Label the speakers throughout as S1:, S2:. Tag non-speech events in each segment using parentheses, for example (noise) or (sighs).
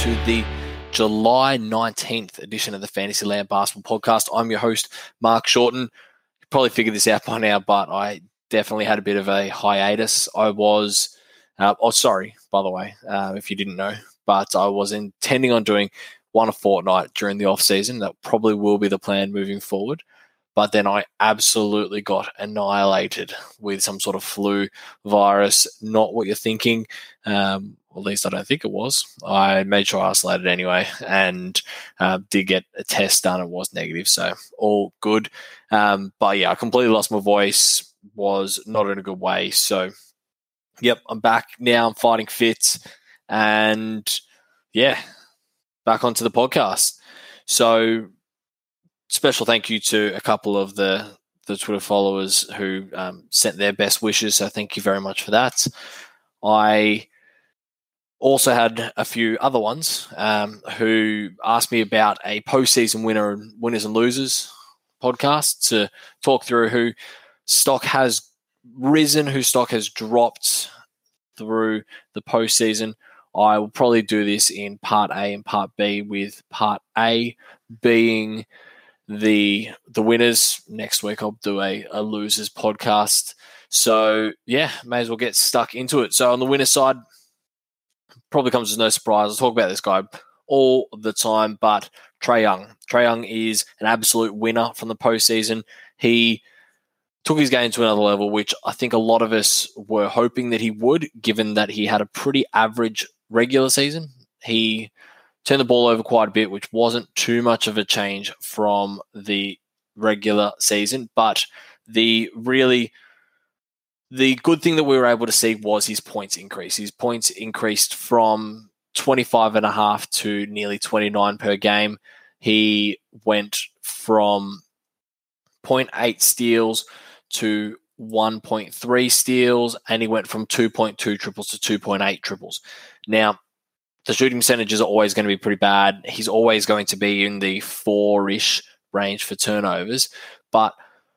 S1: to the July 19th edition of the Fantasyland Basketball Podcast. I'm your host, Mark Shorten. You probably figured this out by now, but I definitely had a bit of a hiatus. I was, uh, oh, sorry, by the way, uh, if you didn't know, but I was intending on doing one a fortnight during the off season. That probably will be the plan moving forward but then I absolutely got annihilated with some sort of flu virus. Not what you're thinking. Um, at least I don't think it was. I made sure I isolated anyway and uh, did get a test done. It was negative, so all good. Um, but yeah, I completely lost my voice. Was not in a good way. So, yep, I'm back now. I'm fighting fit, and yeah, back onto the podcast. So special thank you to a couple of the the Twitter followers who um, sent their best wishes. So thank you very much for that. I also had a few other ones um, who asked me about a postseason winner and winners and losers podcast to talk through who stock has risen, who stock has dropped through the postseason. I will probably do this in part A and part B, with part A being the the winners. Next week I'll do a, a losers podcast. So yeah, may as well get stuck into it. So on the winner side, probably comes as no surprise. I'll talk about this guy all the time, but Trae Young. Trae Young is an absolute winner from the postseason. He took his game to another level, which I think a lot of us were hoping that he would, given that he had a pretty average regular season. He turned the ball over quite a bit, which wasn't too much of a change from the regular season. But the really the good thing that we were able to see was his points increase. His points increased from 25 and a half to nearly 29 per game. He went from 0.8 steals to 1.3 steals, and he went from 2.2 triples to 2.8 triples. Now, the shooting percentages are always going to be pretty bad. He's always going to be in the four ish range for turnovers. But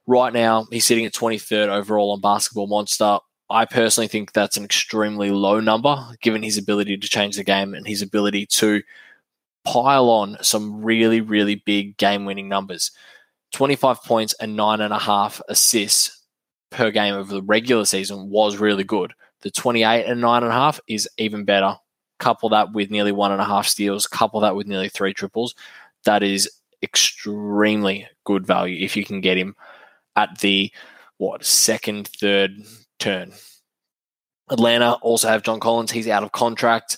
S1: right now, he's sitting at 23rd overall on Basketball Monster. I personally think that's an extremely low number given his ability to change the game and his ability to pile on some really, really big game winning numbers. 25 points and nine and a half assists per game over the regular season was really good. The 28 and nine and a half is even better couple that with nearly one and a half steals, couple that with nearly three triples, that is extremely good value if you can get him at the what second, third turn. Atlanta also have John Collins. He's out of contract.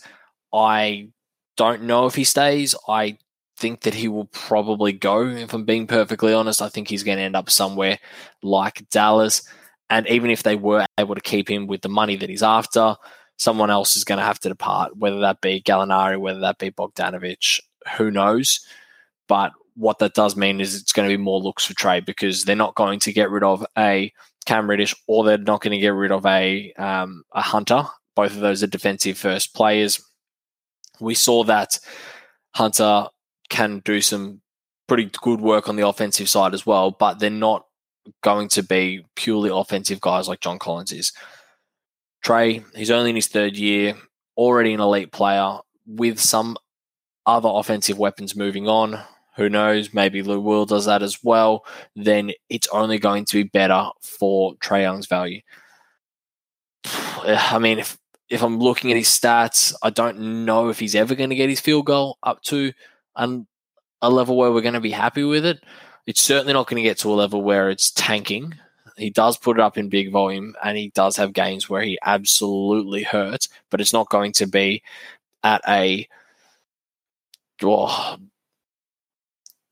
S1: I don't know if he stays. I think that he will probably go. If I'm being perfectly honest, I think he's going to end up somewhere like Dallas. And even if they were able to keep him with the money that he's after, someone else is going to have to depart, whether that be Gallinari, whether that be Bogdanovich, who knows. But what that does mean is it's going to be more looks for trade because they're not going to get rid of a Cam Reddish or they're not going to get rid of a um, a Hunter. Both of those are defensive first players. We saw that Hunter can do some pretty good work on the offensive side as well, but they're not going to be purely offensive guys like John Collins is. Trae, he's only in his third year, already an elite player with some other offensive weapons moving on. Who knows? Maybe Lou Will does that as well. Then it's only going to be better for Trae Young's value. (sighs) I mean, if if I'm looking at his stats, I don't know if he's ever going to get his field goal up to an, a level where we're going to be happy with it. It's certainly not going to get to a level where it's tanking he does put it up in big volume and he does have games where he absolutely hurts, but it's not going to be at a oh,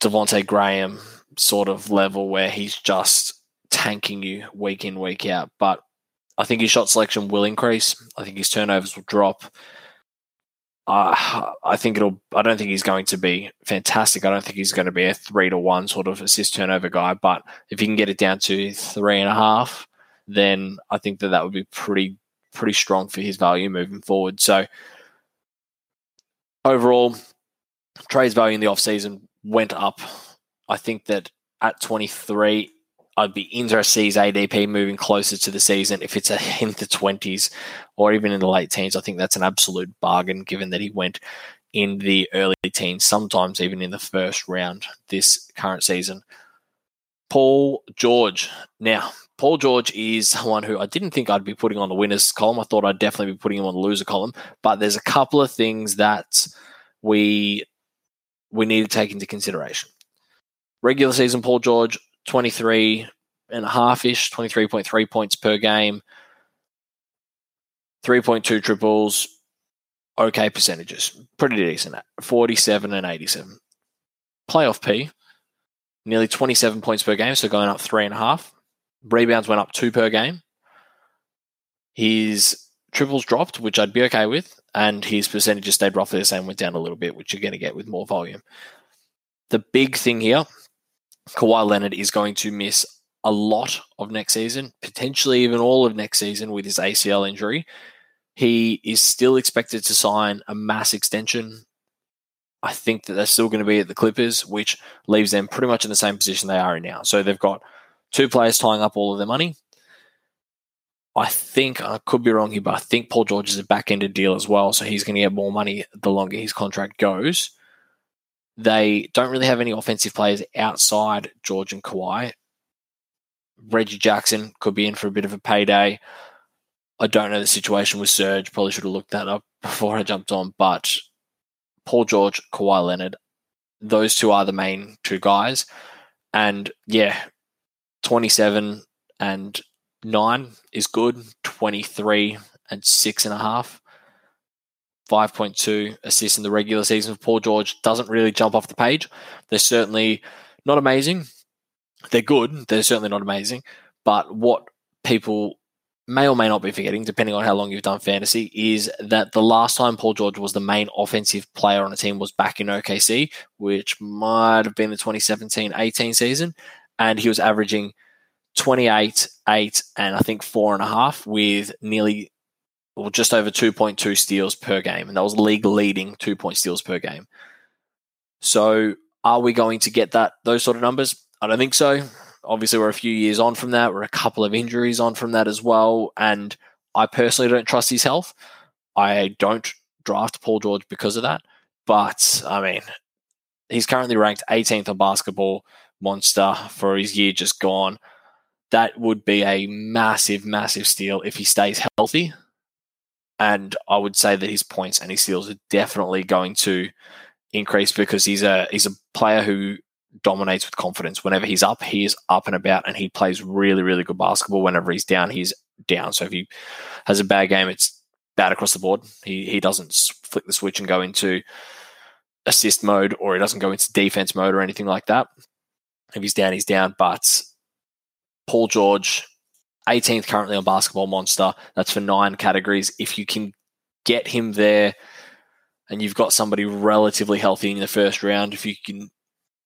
S1: Devonte Graham sort of level where he's just tanking you week in, week out. But I think his shot selection will increase. I think his turnovers will drop. Uh, I think it'll. I don't think he's going to be fantastic. I don't think he's going to be a three to one sort of assist turnover guy. But if he can get it down to three and a half, then I think that that would be pretty pretty strong for his value moving forward. So overall, Trae's value in the offseason went up. I think that at 23, I'd be interested to see his ADP moving closer to the season. If it's (laughs) in the 20s or even in the late teens, I think that's an absolute bargain given that he went in the early teens, sometimes even in the first round this current season. Paul George. Now, Paul George is someone who I didn't think I'd be putting on the winners column. I thought I'd definitely be putting him on the loser column, but there's a couple of things that we we need to take into consideration. Regular season Paul George 23 and a half ish, 23.3 points per game, 3.2 triples, okay percentages, pretty decent at 47 and 87. Playoff P, nearly 27 points per game, so going up three and a half. Rebounds went up two per game. His triples dropped, which I'd be okay with, and his percentages stayed roughly the same, went down a little bit, which you're going to get with more volume. The big thing here, Kawhi Leonard is going to miss a lot of next season, potentially even all of next season with his ACL injury. He is still expected to sign a mass extension. I think that they're still going to be at the Clippers, which leaves them pretty much in the same position they are in now. So they've got two players tying up all of their money. I think I could be wrong here, but I think Paul George is a back-ended deal as well, so he's going to get more money the longer his contract goes. They don't really have any offensive players outside George and Kawhi. Reggie Jackson could be in for a bit of a payday. I don't know the situation with Serge. Probably should have looked that up (laughs) before I jumped on. But Paul George, Kawhi Leonard, those two are the main two guys. And yeah, 27 and 9 is good. 23 and six and a half. 5.2 assists in the regular season for Paul George doesn't really jump off the page. They're certainly not amazing. They're good. They're certainly not amazing. But what people may or may not be forgetting, depending on how long you've done fantasy, is that the last time Paul George was the main offensive player on a team was back in OKC, which might have been the 2017 18 season. And he was averaging 28, 8, and I think four and a half with nearly or just over 2.2 steals per game. And that was league leading two point steals per game. So are we going to get that those sort of numbers? I don't think so obviously we're a few years on from that. We're a couple of injuries on from that as well. And I personally don't trust his health. I don't draft Paul George because of that. But I mean, he's currently ranked 18th on basketball monster for his year just gone. That would be a massive, massive steal if he stays healthy. And I would say that his points and his steals are definitely going to increase because he's a he's a player who dominates with confidence. Whenever he's up, he is up and about and he plays really, really good basketball. Whenever he's down, he's down. So if he has a bad game, it's bad across the board. He he doesn't flick the switch and go into assist mode or he doesn't go into defense mode or anything like that. If he's down, he's down. But Paul George, 18th currently on Basketball Monster. That's for nine categories. If you can get him there and you've got somebody relatively healthy in the first round, if you can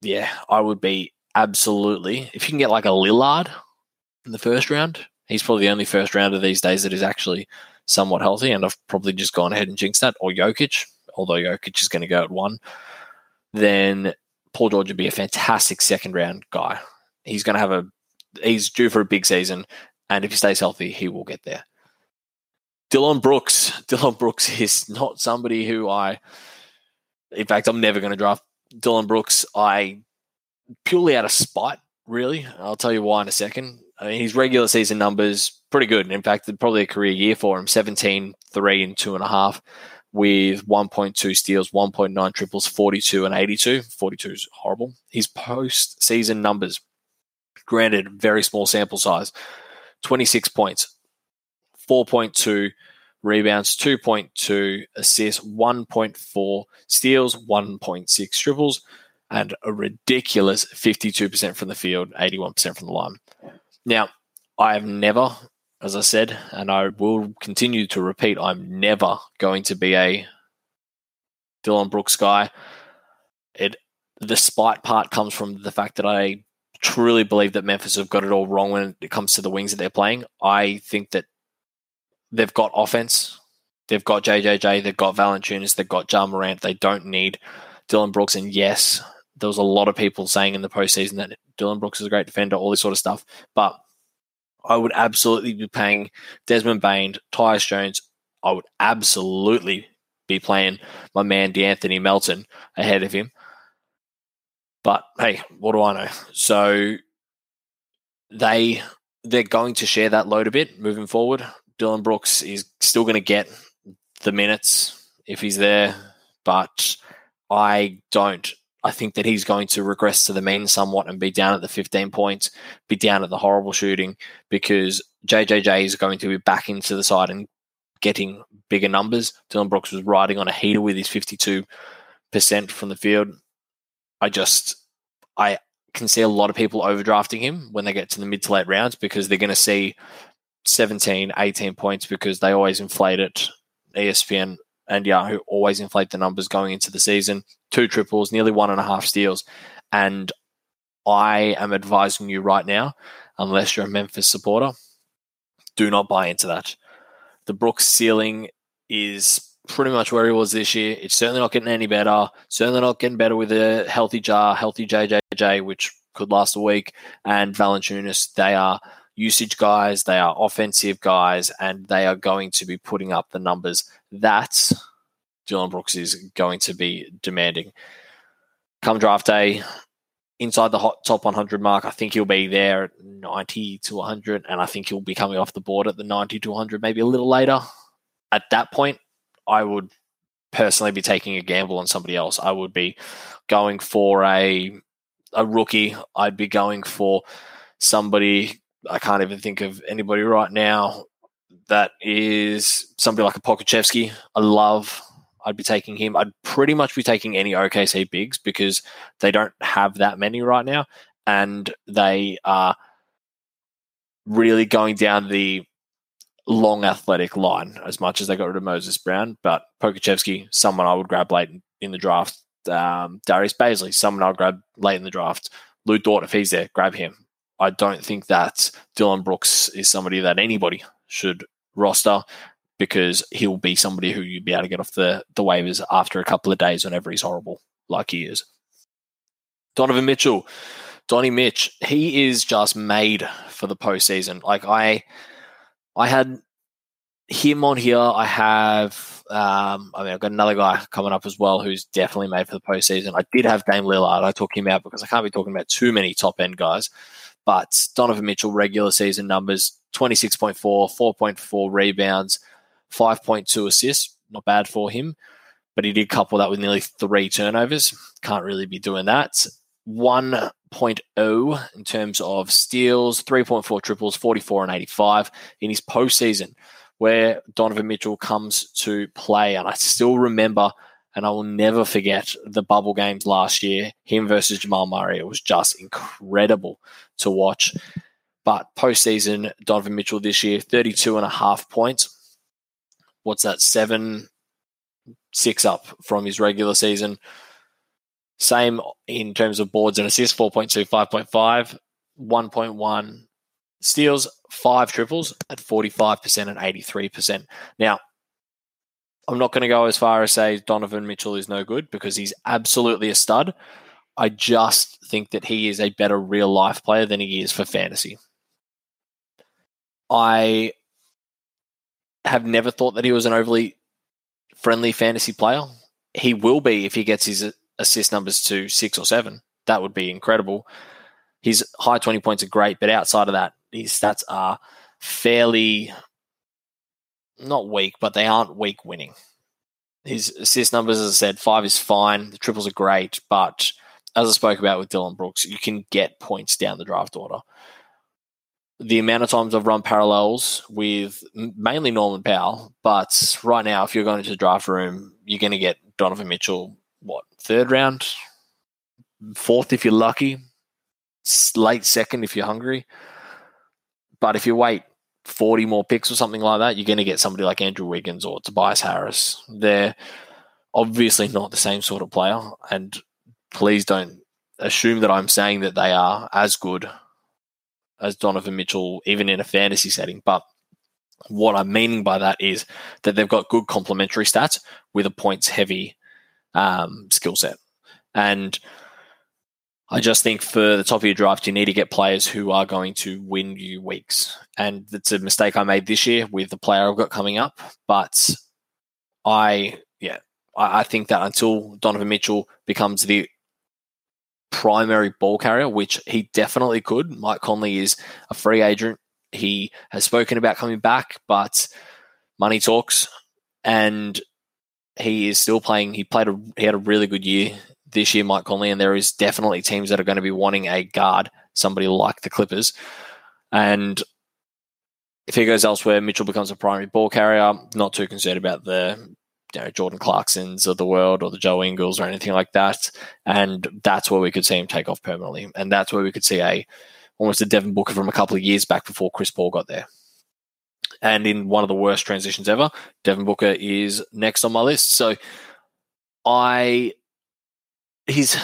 S1: yeah, I would be absolutely. If you can get like a Lillard in the first round, he's probably the only first rounder these days that is actually somewhat healthy. And I've probably just gone ahead and jinxed that. Or Jokic, although Jokic is going to go at one. Then Paul George would be a fantastic second round guy. He's going to have a, he's due for a big season. And if he stays healthy, he will get there. Dillon Brooks. (laughs) Dillon Brooks is not somebody who I, in fact, I'm never going to draft Dillon Brooks, I purely out of spite, really. I'll tell you why in a second. I mean, his regular season numbers pretty good. In fact, probably a career year for him 17, 3, and 2.5 with 1.2 steals, 1.9 triples, 42 and 82. 42 is horrible. His post-season numbers, granted, very small sample size, 26 points, 4.2 rebounds, 2.2 assists, 1.4 steals, 1.6 triples, and a ridiculous 52% from the field, 81% from the line. Now, I have never, as I said, and I will continue to repeat, I'm never going to be a Dillon Brooks guy. It the spite part comes from the fact that I truly believe that Memphis have got it all wrong when it comes to the wings that they're playing. I think that they've got offense. They've got JJJ. They've got Valanciunas. They've got Ja Morant. They don't need Dillon Brooks. And yes, there was a lot of people saying in the postseason that Dillon Brooks is a great defender, all this sort of stuff. But I would absolutely be paying Desmond Bane, Tyus Jones. I would absolutely be playing my man De'Anthony Melton ahead of him. But hey, what do I know? So they they're going to share that load a bit moving forward. Dillon Brooks is still going to get the minutes if he's there, but I don't. I think that he's going to regress to the mean somewhat and be down at the 15 points, be down at the horrible shooting because JJJ is going to be back into the side and getting bigger numbers. Dillon Brooks was riding on a heater with his 52% from the field. I just, I can see a lot of people overdrafting him when they get to the mid to late rounds because they're going to see 17, 18 points because they always inflate it. ESPN and Yahoo always inflate the numbers going into the season. Two triples, nearly one and a half steals. And I am advising you right now, unless you're a Memphis supporter, do not buy into that. The Brooks ceiling is pretty much where he was this year. It's certainly not getting any better. Certainly not getting better with a healthy Ja, healthy JJJ, which could last a week, and Valanciunas. They are usage guys, they are offensive guys, and they are going to be putting up the numbers that Dillon Brooks is going to be demanding. Come draft day, inside the hot top 100 mark, I think he'll be there at 90 to 100, and I think he'll be coming off the board at the 90 to 100, maybe a little later. At that point, I would personally be taking a gamble on somebody else. I would be going for a a rookie. I'd be going for somebody. I can't even think of anybody right now that is somebody like a Pokusevski. I love. I'd be taking him. I'd pretty much be taking any OKC bigs because they don't have that many right now, and they are really going down the long athletic line as much as they got rid of Moses Brown. But Pokusevski, someone I would grab late in the draft. Um, Darius Bazley, someone I'll grab late in the draft. Lu Dort, if he's there, grab him. I don't think that Dillon Brooks is somebody that anybody should roster because he'll be somebody who you'd be able to get off the, the waivers after a couple of days whenever he's horrible, like he is. Donovan Mitchell, Donnie Mitch, he is just made for the postseason. Like I I had him on here. I have, um, I mean, I've got another guy coming up as well who's definitely made for the postseason. I did have Dame Lillard. I took him out because I can't be talking about too many top end guys. But Donovan Mitchell, regular season numbers 26.4, 4.4 rebounds, 5.2 assists. Not bad for him. But he did couple that with nearly three turnovers. Can't really be doing that. 1.0 in terms of steals, 3.4 triples, 44 and 85 in his postseason, where Donovan Mitchell comes to play. And I still remember, and I will never forget the bubble games last year, him versus Jamal Murray. It was just incredible to watch. But postseason, Donovan Mitchell this year, 32 and a half points. What's that? Seven, six up from his regular season. Same in terms of boards and assists 4.2, 5.5, 1.1 steals, five triples at 45% and 83%. Now, I'm not going to go as far as say Donovan Mitchell is no good because he's absolutely a stud. I just think that he is a better real life player than he is for fantasy. I have never thought that he was an overly friendly fantasy player. He will be if he gets his assist numbers to six or seven. That would be incredible. His high 20 points are great, but outside of that, his stats are fairly not weak, but they aren't weak winning. His assist numbers, as I said, five is fine. The triples are great, but as I spoke about with Dillon Brooks, you can get points down the draft order. The amount of times I've run parallels with mainly Norman Powell, but right now, if you're going to the draft room, you're going to get Donovan Mitchell what third round, fourth if you're lucky, late second if you're hungry. But if you wait 40 more picks or something like that, you're going to get somebody like Andrew Wiggins or Tobias Harris. They're obviously not the same sort of player. And please don't assume that I'm saying that they are as good as Donovan Mitchell, even in a fantasy setting. But what I'm meaning by that is that they've got good complementary stats with a points heavy um, skill set. And I just think for the top of your draft, you need to get players who are going to win you weeks. And it's a mistake I made this year with the player I've got coming up. But I, yeah, I, I think that until Donovan Mitchell becomes the primary ball carrier, which he definitely could, Mike Conley is a free agent. He has spoken about coming back, but money talks, and he is still playing. He played a he had a really good year this year, Mike Conley, and there is definitely teams that are going to be wanting a guard, somebody like the Clippers, and if he goes elsewhere, Mitchell becomes a primary ball carrier. Not too concerned about the you know, Jordan Clarksons of the world or the Joe Ingles or anything like that. And that's where we could see him take off permanently. And that's where we could see a almost a Devin Booker from a couple of years back before Chris Paul got there. And in one of the worst transitions ever, Devin Booker is next on my list. So I he's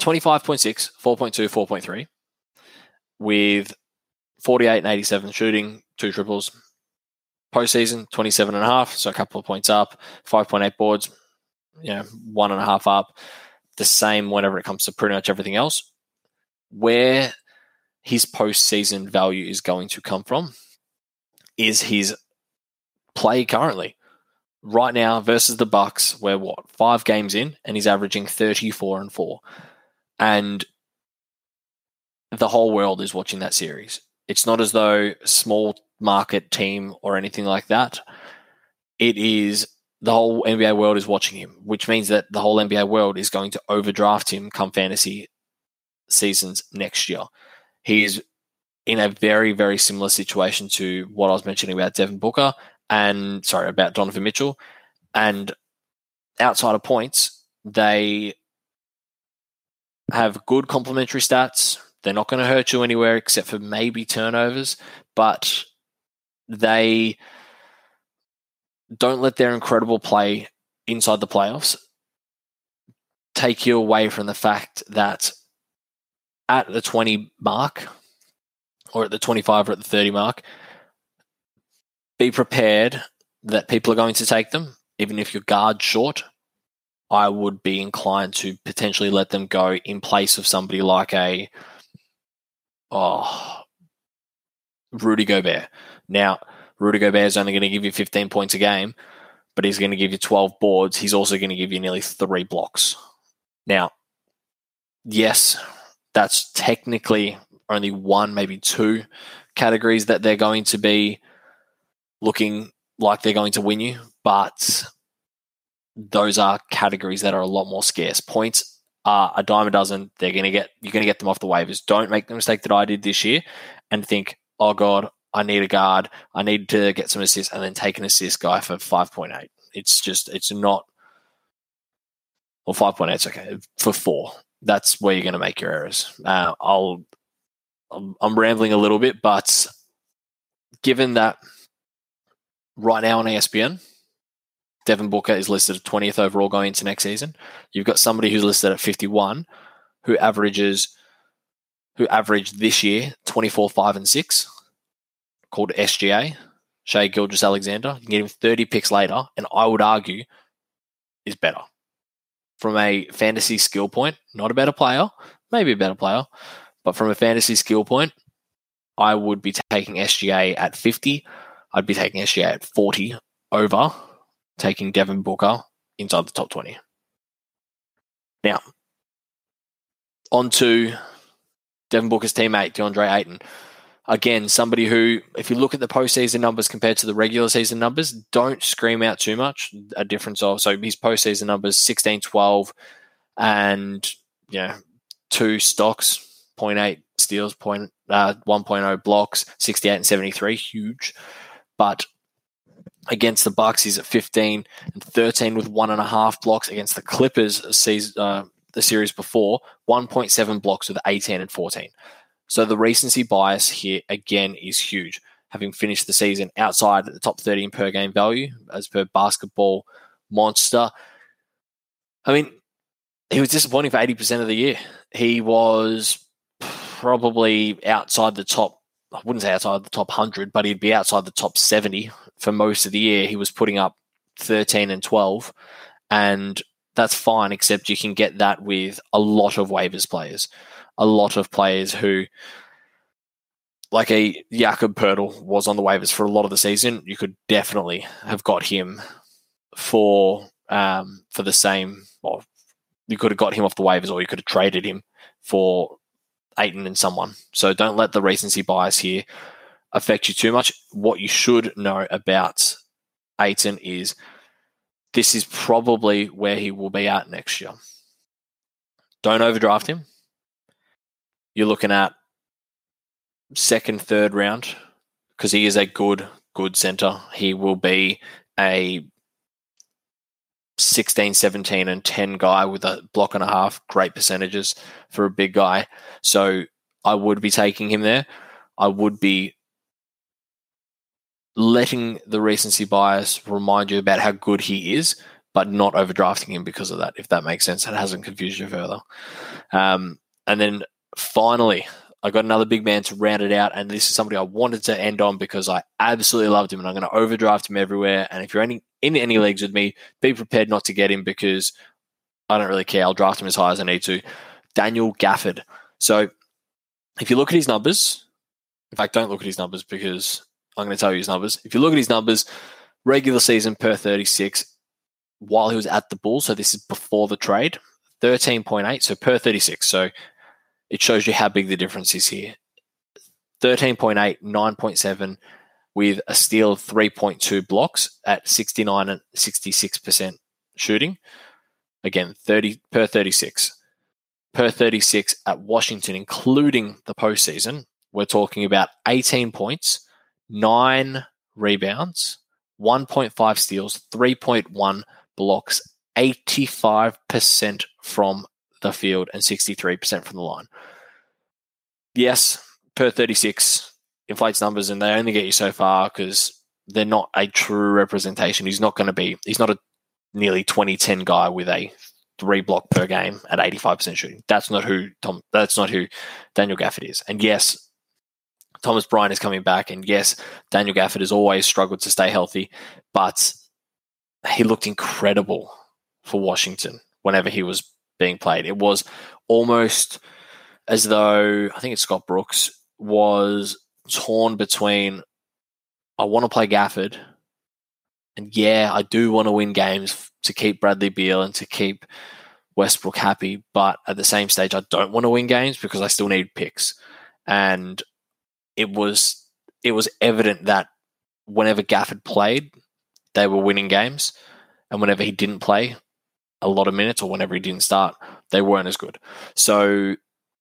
S1: 25.6, 4.2, 4.3 with 48 and 87 shooting, two triples. Postseason, 27 and a half, so a couple of points up, 5.8 boards, you know, one and a half up. The same whenever it comes to pretty much everything else. Where his postseason value is going to come from is his play currently. Right now versus the Bucks, we're what, five games in, and he's averaging 34 and 4. And the whole world is watching that series. It's not as though small market team or anything like that. It is the whole NBA world is watching him, which means that the whole NBA world is going to overdraft him come fantasy seasons next year. He is in a very, very similar situation to what I was mentioning about Devin Booker and sorry, about Donovan Mitchell. And outside of points, they have good complementary stats. They're not going to hurt you anywhere except for maybe turnovers, but they don't let their incredible play inside the playoffs take you away from the fact that at the 20 mark or at the 25 or at the 30 mark, be prepared that people are going to take them, even if your guard short. I would be inclined to potentially let them go in place of somebody like a oh Rudy Gobert. Now, Rudy Gobert is only going to give you 15 points a game, but he's going to give you 12 boards. He's also going to give you nearly three blocks. Now, yes, that's technically only one, maybe two categories that they're going to be looking like they're going to win you, but those are categories that are a lot more scarce. Points are a dime a dozen. They're going to get you're going to get them off the waivers. Don't make the mistake that I did this year and think, oh god, I need a guard. I need to get some assists, and then take an assist guy for five point eight. It's just it's not. Well, five point eight is okay for four. That's where you're going to make your errors. Uh, I'll. I'm, I'm rambling a little bit, but given that right now on ESPN, Devin Booker is listed at 20th overall going into next season. You've got somebody who's listed at 51 who averages who averaged this year 24 5 and 6 called SGA, Shai Gilgeous-Alexander. You can get him 30 picks later, and I would argue is better. From a fantasy skill point, not a better player, maybe a better player, but from a fantasy skill point, I would be taking SGA at 50. I'd be taking SGA at 40 over taking Devin Booker inside the top 20. Now, on to Devin Booker's teammate, DeAndre Ayton. Again, somebody who, if you look at the postseason numbers compared to the regular season numbers, don't scream out too much. A difference of, so his postseason numbers 16 12 and, you know, two stocks, 0.8 steals, point, uh, 1.0 blocks, 68 and 73, huge. But against the Bucks, he's at 15 and 13 with one and a half blocks. Against the Clippers, season, uh, the series before, 1.7 blocks with 18 and 14. So the recency bias here again is huge. Having finished the season outside the top 13 per game value, as per basketball monster. I mean, he was disappointing for 80% of the year. He was probably outside the top, I wouldn't say outside the top 100, but he'd be outside the top 70 for most of the year. He was putting up 13 and 12. And that's fine, except you can get that with a lot of waivers players a lot of players who, like a Jakob Poeltl, was on the waivers for a lot of the season. You could definitely have got him for um, for the same. Well, you could have got him off the waivers, or you could have traded him for Ayton and someone. So don't let the recency bias here affect you too much. What you should know about Ayton is this is probably where he will be at next year. Don't overdraft him. You're looking at second, third round because he is a good, good center. He will be a 16, 17, and 10 guy with a block and a half. Great percentages for a big guy. So I would be taking him there. I would be letting the recency bias remind you about how good he is, but not overdrafting him because of that, if that makes sense. It hasn't confused you further. Um, and then finally, I got another big man to round it out, and this is somebody I wanted to end on because I absolutely loved him, and I'm going to overdraft him everywhere. And if you're any, in any leagues with me, be prepared not to get him because I don't really care. I'll draft him as high as I need to. Daniel Gafford. So if you look at his numbers, in fact, don't look at his numbers because I'm going to tell you his numbers. If you look at his numbers, regular season per 36, while he was at the Bulls, so this is before the trade, 13.8, so per 36. So it shows you how big the difference is here. 13.8, 9.7 with a steal of 3.2 blocks at 69 and 66% shooting. Again, 30 per 36. Per 36 at Washington, including the postseason, we're talking about 18 points, nine rebounds, 1.5 steals, 3.1 blocks, 85% from the field and 63% from the line. Yes, per 36 inflates numbers and they only get you so far because they're not a true representation. He's not going to be, he's not a nearly 2010 guy with a three block per game at 85% shooting. That's not who Tom, that's not who Daniel Gafford is. And yes, Thomas Bryant is coming back. And yes, Daniel Gafford has always struggled to stay healthy, but he looked incredible for Washington whenever he was being played. It was almost as though I think it's Scott Brooks was torn between I want to play Gafford, and yeah, I do want to win games to keep Bradley Beal and to keep Westbrook happy, but at the same stage, I don't want to win games because I still need picks. And it was it was evident that whenever Gafford played, they were winning games, and whenever he didn't play a lot of minutes or whenever he didn't start, they weren't as good. So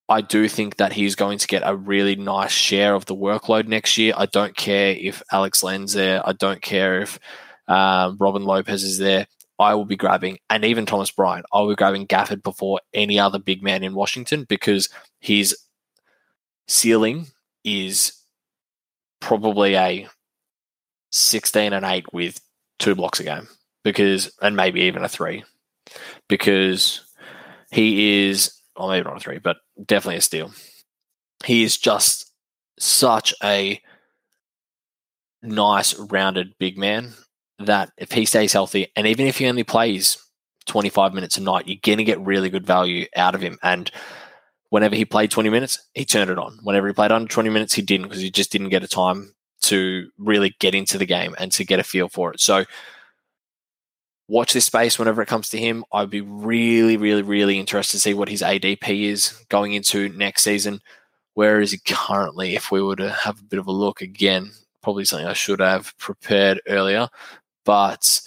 S1: I do think that he's going to get a really nice share of the workload next year. I don't care if Alex Len's there. I don't care if um, Robin Lopez is there. I will be grabbing, and even Thomas Bryant, I will be grabbing Gafford before any other big man in Washington because his ceiling is probably a 16 and 8 with two blocks a game because and maybe even a 3 because he is or maybe not a 3 but definitely a steal. He is just such a nice rounded big man that if he stays healthy and even if he only plays 25 minutes a night, you're going to get really good value out of him. And whenever he played 20 minutes, he turned it on. Whenever he played under 20 minutes, he didn't because he just didn't get a time to really get into the game and to get a feel for it. So watch this space whenever it comes to him. I'd be really, really, really interested to see what his ADP is going into next season. Where is he currently? If we were to have a bit of a look again, probably something I should have prepared earlier. But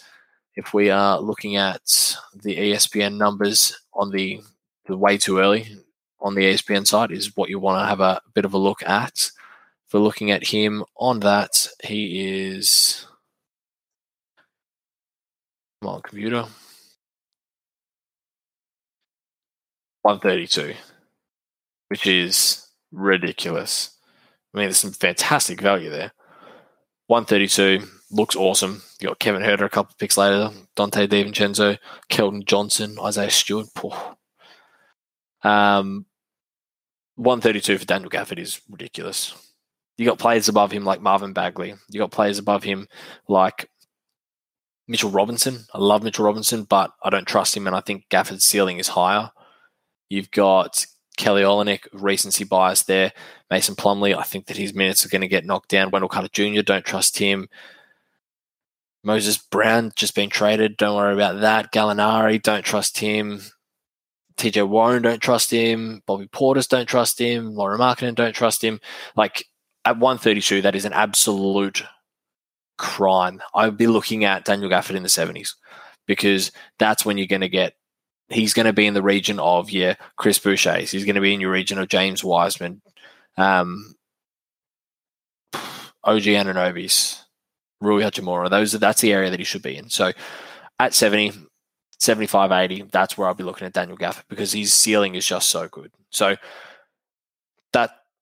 S1: if we are looking at the ESPN numbers on the, the way too early, on the ESPN side is what you want to have a bit of a look at. For looking at him on that, he is. Come on, computer. 132, which is ridiculous. I mean, there's some fantastic value there. 132 looks awesome. You got Kevin Huerter a couple of picks later, Donte DiVincenzo, Keldon Johnson, Isaiah Stewart. Um, 132 for Daniel Gafford is ridiculous. You got players above him like Marvin Bagley. You got players above him like Mitchell Robinson. I love Mitchell Robinson, but I don't trust him, and I think Gafford's ceiling is higher. You've got Kelly Olynyk, recency bias there. Mason Plumlee, I think that his minutes are going to get knocked down. Wendell Carter Jr., don't trust him. Moses Brown just been traded. Don't worry about that. Gallinari, don't trust him. TJ Warren, don't trust him. Bobby Portis, don't trust him. Lauri Markkanen, don't trust him. Like at 132, that is an absolute crime. I'd be looking at Daniel Gafford in the 70s because that's when you're going to get. He's going to be in the region of yeah, Chris Boucher. He's going to be in your region of James Wiseman, um, OG Anunoby's, Rui Hachimura. Those are, that's the area that he should be in. So at 70, 75, 80, that's where I'll be looking at Daniel Gafford because his ceiling is just so good. So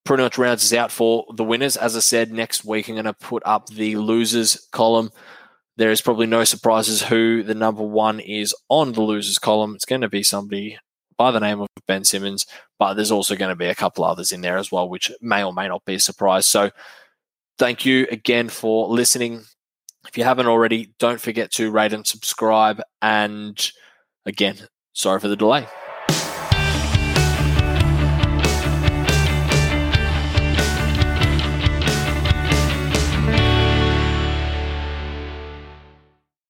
S1: pretty much rounds us out for the winners. As I said, next week I'm going to put up the losers column. There is probably no surprises who the number one is on the losers column. It's going to be somebody by the name of Ben Simmons, but there's also going to be a couple others in there as well, which may or may not be a surprise. So thank you again for listening. If you haven't already, don't forget to rate and subscribe. And again, sorry for the delay.